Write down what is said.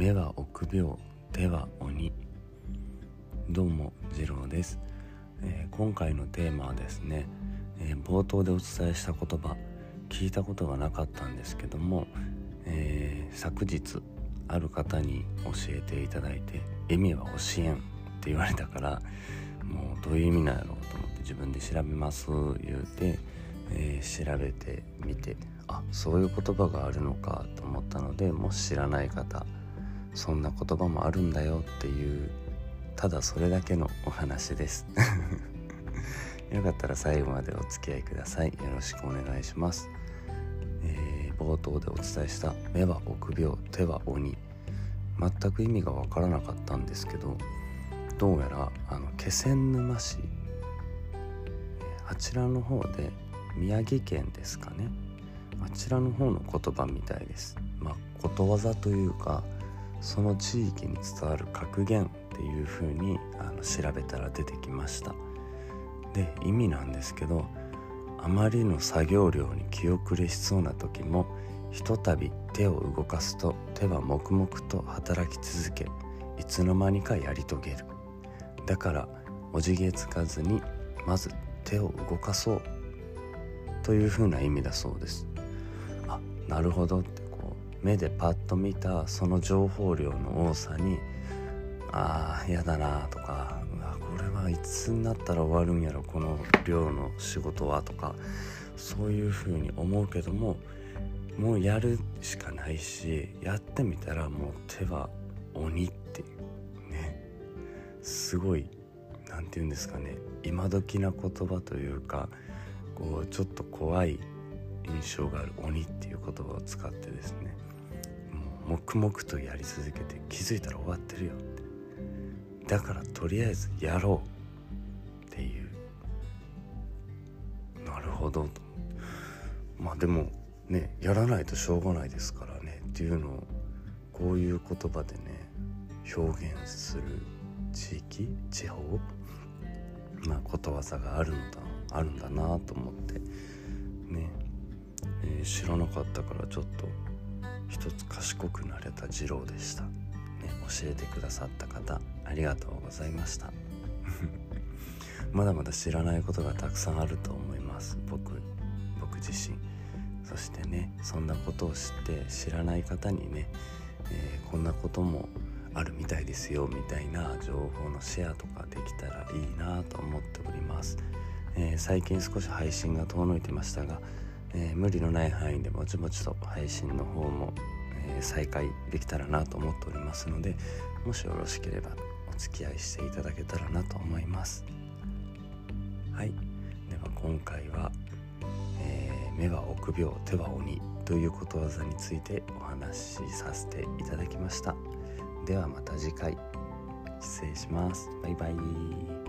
目は臆病手は鬼。どうも次郎です、えー、今回のテーマはですね、えー、冒頭でお伝えした言葉聞いたことがなかったんですけども、えー、昨日ある方に教えていただいて「意味は教えん」って言われたからもうどういう意味なんやろうと思って自分で調べます言うて、えー、調べてみてあそういう言葉があるのかと思ったのでもし知らない方そんな言葉もあるんだよっていうただそれだけのお話です。よかったら最後までお付き合いください。よろしくお願いします、えー、冒頭でお伝えした目は臆病手は鬼。全く意味がわからなかったんですけどどうやらあの気仙沼市あちらの方で宮城県ですかね。あちらの方の言葉みたいです。まあことわざというかその地域に伝わる格言っていう風にあの調べたら出てきました。で意味なんですけどあまりの作業量に気遅れしそうな時もひとたび手を動かすと手は黙々と働き続けいつの間にかやり遂げる。だからおじげつかずにまず手を動かそう。というふうな意味だそうです。あなるほどって目でパッと見たその情報量の多さにああ嫌だなとかこれはいつになったら終わるんやろこの量の仕事はとかそういうふうに思うけどももうやるしかないしやってみたらもう手は鬼ってね。すごい何て言うんですかね今時な言葉というかこうちょっと怖い印象がある鬼っていう言葉を使ってですねもう黙々とやり続けて気づいたら終わってるよ。ってだからとりあえずやろうっていう。なるほどと。まあでもねやらないとしょうがないですからねっていうのをこういう言葉でね表現する地域地方まあことわざがあるのだあるんだなと思って、知らなかったからちょっと一つ賢くなれた次郎でした。ね教えてくださった方ありがとうございました。まだまだ知らないことがたくさんあると思います。僕僕自身。そしてねそんなことを知って知らない方にね、えー、こんなこともあるみたいですよみたいな情報のシェアとかできたらいいなと思っております、えー、最近少し配信が遠のいてましたが、えー、無理のない範囲でぼちぼちと配信の方もえ再開できたらなと思っておりますのでもしよろしければお付き合いしていただけたらなと思います。はい。では今回は、えー、目は臆病手は鬼」ということわざについてお話しさせていただきました。ではまた次回。失礼します。バイバイ。